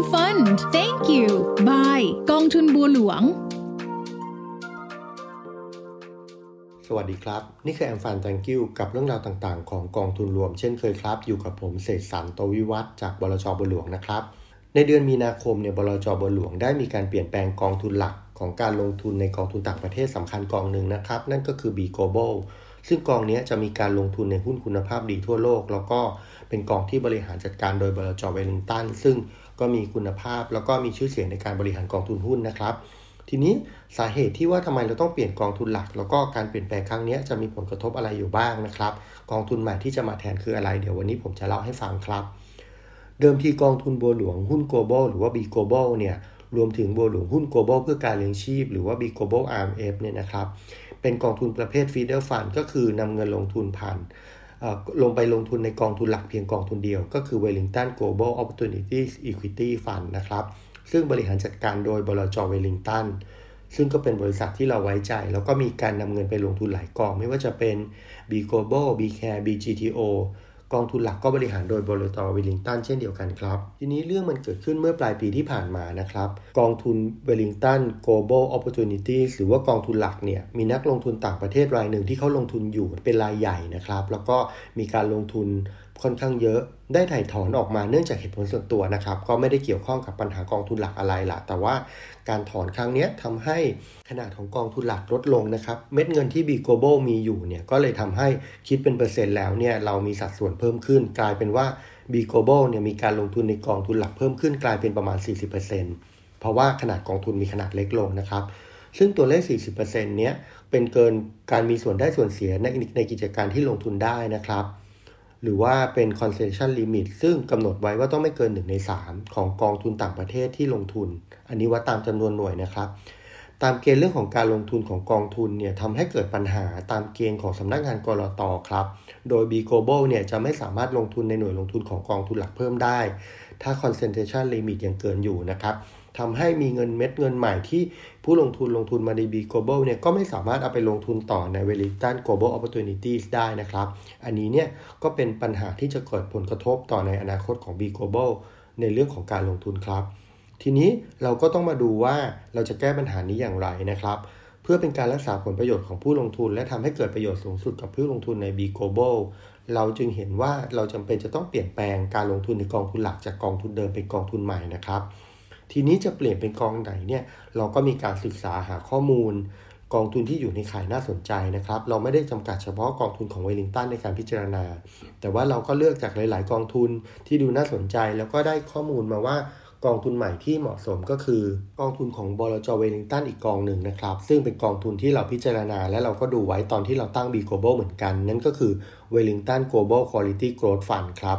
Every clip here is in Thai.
AM Fund Thank you Bye กองทุนบัวหลวง สวัสดีครับ นี่คือแอมฟันแตงกิวกับเรื่องราวต่างๆ ของกองทุนรวมเช่นเคยครับ อยู่กับผมเศษสรรโตวิวัฒจากบลจบัวหลวงนะครับ ในเดือนมีนาคมเนี่ยบลจบัวหลวงได้มีการเปลี่ยนแปลงกองทุนหลักของการลงทุนในกองทุนต่างประเทศสำคัญกองหนึ่งนะครับ นั่นก็คือ B Global ซึ่งกองนี้จะมีการลงทุนในหุ้นคุณภาพดีทั่วโลก แล้วก็เป็นกองที่บริหารจัดการโดยบลจเวลลิงตัน ซึ่ง ก็มีคุณภาพ แล้วก็มีชื่อเสียงในการบริหารกองทุนหุ้นนะครับ ทีนี้สาเหตุที่ว่าทำไมเราต้องเปลี่ยนกองทุนหลัก แล้วก็การเปลี่ยนแปลงครั้งนี้จะมีผลกระทบอะไรอยู่บ้างนะครับ กองทุนใหม่ที่จะมาแทนคืออะไร เดี๋ยววันนี้ผมจะเล่าให้ฟังครับ เดิมทีกองทุนบัวหลวงหุ้น global หรือว่า B global เนี่ยรวมถึงบัวหลวงหุ้น global เพื่อการเลี้ยงชีพ หรือว่า B global RMF เนี่ยนะครับเป็นกองทุนประเภท feeder fund ก็คือนำเงินลงทุนผ่าน ลงไปลงทุนในกองทุนหลักเพียงกองทุนเดียว ก็คือ Wellington Global Opportunities Equity Fund นะครับ ซึ่งบริหารจัดการโดยบลจเวลลิงตันซึ่งก็เป็นบริษัทที่เราไว้ใจ แล้วก็มีการนำเงินไปลงทุนหลายกอง ไม่ว่าจะเป็น B Global B Care BGTO กองทุนหลักก็บริหารโดยบริษัทวิลลิงตันเช่นเดียวกันครับ ทีนี้เรื่องมันเกิดขึ้นเมื่อปลายปีที่ผ่านมานะครับ กองทุนวิลลิงตัน Global Opportunities หรือว่ากองทุนหลักเนี่ยมีนักลงทุนต่างประเทศรายหนึ่งที่เขาลงทุนอยู่เป็นรายใหญ่นะครับ แล้วก็มีการลงทุน ค่อนข้างเยอะ ได้ถ่ายถอนออกมาเนื่องจากเหตุผลส่วนตัวนะครับ ก็ไม่ได้เกี่ยวข้องกับปัญหากองทุนหลักอะไรล่ะแต่ว่าการถอนครั้งนี้ทำให้ขนาดของกองทุนหลักลดลงนะครับ เม็ดเงินที่ B Global มีอยู่เนี่ยก็เลยทำให้คิดเป็นเปอร์เซ็นต์แล้วเนี่ยเรามีสัดส่วนเพิ่มขึ้น กลายเป็นว่า B Global เนี่ยมีการลงทุนในกองทุนหลักเพิ่มขึ้นกลายเป็นประมาณ 40%เพราะว่าขนาดกองทุนมีขนาดเล็กลงนะครับซึ่งตัวเลข 40%เนี้ยเป็นเกินการมีส่วนได้ส่วนเสียในในกิจการที่ลงทุนได้นะครับ หรือว่าเป็น concession limit ซึ่งกำหนดไว้ว่าต้องไม่เกิน 1 ใน 3 ของกองทุนต่างประเทศที่ลงทุน อันนี้ว่าตามจำนวนหน่วยนะครับ ตามเกณฑ์เรื่องของการลงทุนของกองทุนเนี่ยทำให้เกิดปัญหาตามเกณฑ์ของสำนักงานกรอตครับ โดย B Global เนี่ยจะไม่สามารถลงทุนในหน่วยลงทุนของกองทุนหลักเพิ่มได้ ถ้า concentration limit ยังเกินอยู่นะครับ ทำให้มีเงินเม็ดเงินใหม่ที่ผู้ลงทุนลงทุนมาใน B Global เนี่ยก็ไม่สามารถเอาไปลงทุนต่อใน Wellington Global Opportunities ได้นะครับ อันนี้เนี่ยก็เป็นปัญหาที่จะเกิดผลกระทบต่อในอนาคตของ B Global ในเรื่องของการลงทุนครับ ทีนี้เราก็ต้องมาดูว่าเราจะแก้ปัญหานี้อย่างไรนะครับ เพื่อเป็นการรักษาผลประโยชน์ของผู้ลงทุน และทำให้เกิดประโยชน์สูงสุดกับผู้ลงทุนใน B Global เราจึงเห็นว่าเราจำเป็นจะต้องเปลี่ยนแปลงการลงทุนในกองทุนหลักจากกองทุนเดิมเป็นกองทุนใหม่นะครับ ทีนี้จะเปลี่ยนเป็นกองไหนเนี่ยเราก็มีการศึกษาหาข้อมูล กองทุนที่อยู่ในขายน่าสนใจนะครับ เราไม่ได้จำกัดเฉพาะกองทุนของเวลิงตันในการพิจารณา แต่ว่าเราก็เลือกจากหลาย ๆ กองทุนที่ดูน่าสนใจ แล้วก็ได้ข้อมูลมาว่ากองทุนใหม่ที่เหมาะสมก็คือกองทุนของบลจเวลิงตันอีกกองหนึ่งนะครับ ซึ่งเป็นกองทุนที่เราพิจารณา และเราก็ดูไว้ตอนที่เราตั้ง B Global เหมือนกัน นั่นก็คือ Wellington Global Quality Growth Fund ครับ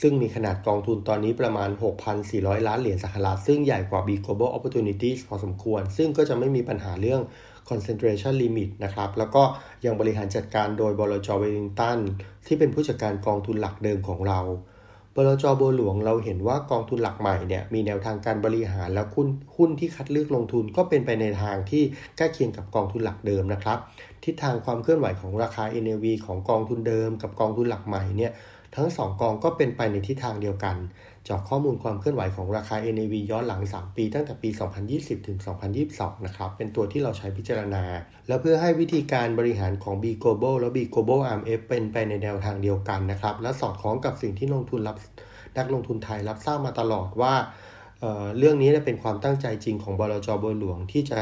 ซึ่งมีขนาดกองทุนตอนนี้ประมาณ 6,400 ล้านเหรียญสหรัฐ ซึ่งใหญ่กว่า B Global Opportunities พอสมควร ซึ่งก็จะไม่มีปัญหาเรื่อง concentration limit นะครับ แล้วก็ยังบริหารจัดการโดยบลจเวลิงตันที่เป็นผู้จัดการกองทุนหลักเดิมของเราบลจบัวหลวงเราเห็นว่ากองทุนหลักใหม่เนี่ยมีแนวทางการบริหารและหุ้นหุ้นที่คัดเลือกลงทุนก็เป็นไปในทางที่ใกล้เคียงกับกองทุนหลักเดิมนะครับ ทิศทางความเคลื่อนไหวของราคา NAV ของกองทุนเดิม กับกองทุนหลักใหม่เนี่ย ทั้ง 2 กองก็เป็นไปในทิศทางเดียวกัน จากข้อมูลความเคลื่อนไหวของราคา NAV ย้อนหลัง 3 ปีตั้งแต่ปี 2020 ถึง 2022 นะครับ เป็นตัวที่เราใช้พิจารณา และเพื่อให้วิธีการบริหารของ B Global และ B Global RMF เป็นไปในแนวทางเดียวกันนะครับ และสอดคล้องกับสิ่งที่ลงทุนรับนักลงทุนไทยรับทราบมาตลอดว่าเเรื่องนี้เป็นความตั้งใจจริงของบลจบัวหลวงที่จะ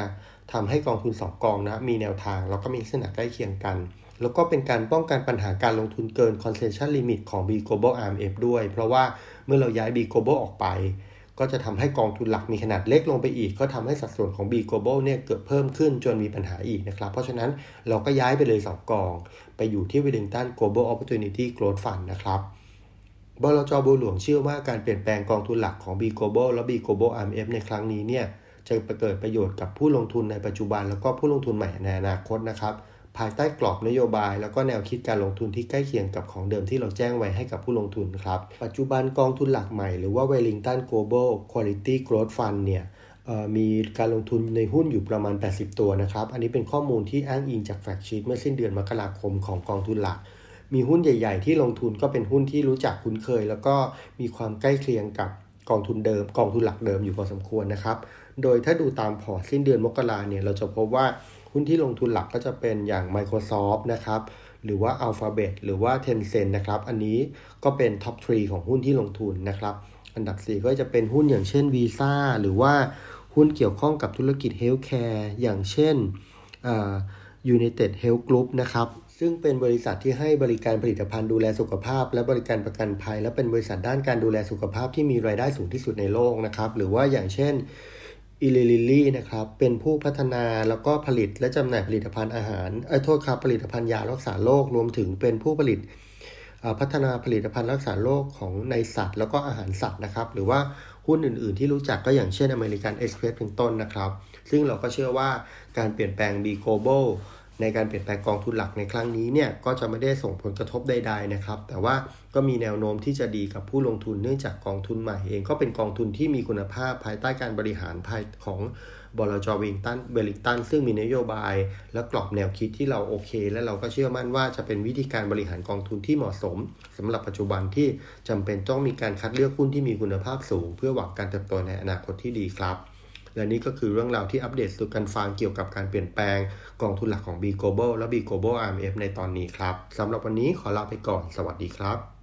ทำให้กองทุน 2 กองนะมีแนวทางแล้วก็มีลักษณะใกล้เคียงกัน แล้วก็เป็นการป้องกันปัญหาการลงทุนเกิน concession limit ของ B Global RMF ด้วย เพราะว่าเมื่อเราย้าย B Global ออกไป ก็จะทำให้กองทุนหลักมีขนาดเล็กลงไปอีก ก็ทำให้สัดส่วนของ B Global เนี่ยเกิดเพิ่มขึ้นจนมีปัญหาอีกนะครับ เพราะฉะนั้นเราก็ย้ายไปเลย 2 กอง ไปอยู่ที่ Wellington Global Opportunity Growth Fund นะครับบลจบัวหลวงเชื่อว่าการเปลี่ยนแปลงกองทุนหลักของ B Global และ B Global RMF ในครั้งนี้เนี่ยจะเกิดประโยชน์กับผู้ลงทุนในปัจจุบันแล้วก็ผู้ลงทุนใหม่ในอนาคตนะครับ ภายใต้กรอบนโยบาย แล้วก็แนวคิดการลงทุนที่ใกล้เคียงกับของเดิมที่เราแจ้งไว้ให้กับผู้ลงทุนครับ ปัจจุบันกองทุนหลักใหม่หรือว่า Wellington Global Quality Growth Fund เนี่ยมีการลงทุนในหุ้นอยู่ประมาณ 80 ตัวนะครับ อันนี้เป็นข้อมูลที่อ้างอิงจากแฟกชีตเมื่อสิ้นเดือนมกราคมของกองทุนหลัก มีหุ้นใหญ่ ๆ ที่ลงทุนก็เป็นหุ้นที่รู้จักคุ้นเคย แล้วก็มีความใกล้เคียงกับ กองทุนเดิม กองทุนหลักเดิมอยู่พอสมควรนะครับ โดยถ้าดูตามพอร์ตสิ้นเดือนมกราเนี่ยเราจะพบว่าหุ้นที่ลงทุนหลักก็จะเป็นอย่าง Microsoft นะครับหรือว่า Alphabet หรือว่า Tencent นะครับ อันนี้ก็เป็น top three ของหุ้นที่ลงทุนนะครับ อันดับ 4 ก็จะเป็นหุ้นอย่างเช่น Visa หรือว่าหุ้นเกี่ยวข้องกับธุรกิจ healthcare อย่างเช่น United Health Group นะครับซึ่งเป็นบริษัทที่ให้บริการผลิตภัณฑ์ดูแลสุขภาพ และบริการประกันภัย และเป็นบริษัทด้านการดูแลสุขภาพที่มีรายได้สูงที่สุดในโลกนะครับ หรือว่าอย่างเช่นEli Lilly นะครับ เป็นผู้พัฒนาแล้วก็ผลิตและจำหน่ายผลิตภัณฑ์อาหารเออโทษครับผลิตภัณฑ์ยารักษาโรครวมถึงเป็นผู้ผลิตพัฒนาผลิตภัณฑ์รักษาโรคของในสัตว์ แล้วก็อาหารสัตว์นะครับ หรือว่าหุ้นอื่น ๆ ที่รู้จักก็อย่างเช่น American Express เป็นต้นนะครับ ซึ่งเราก็เชื่อว่าการเปลี่ยนแปลง B Global ในการเปลี่ยนแปลงกองทุนหลักในครั้งนี้เนี่ยก็จะไม่ได้ส่งผลกระทบใด ๆนะครับ แต่ว่าก็มีแนวโน้มที่จะดีกับผู้ลงทุนเนื่องจากกองทุนใหม่เอง ก็เป็นกองทุนที่มีคุณภาพภายใต้การบริหารภายของบลจวิงตันเบลิตัน ซึ่งมีนโยบาย และกรอบแนวคิดที่เราโอเค และเราก็เชื่อมั่นว่าจะเป็นวิธีการบริหารกองทุนที่เหมาะสมสำหรับปัจจุบันที่จำเป็นต้องมีการคัดเลือกหุ้นที่มีคุณภาพสูง เพื่อหวังการเติบโตในอนาคตที่ดีครับ และนี่ก็คือเรื่องราวที่อัปเดตสู่กันฟังเกี่ยวกับการเปลี่ยนแปลงกองทุนหลักของ B Global และ B Global RMF ในตอนนี้ครับสำหรับวันนี้ขอลาไปก่อน สวัสดีครับ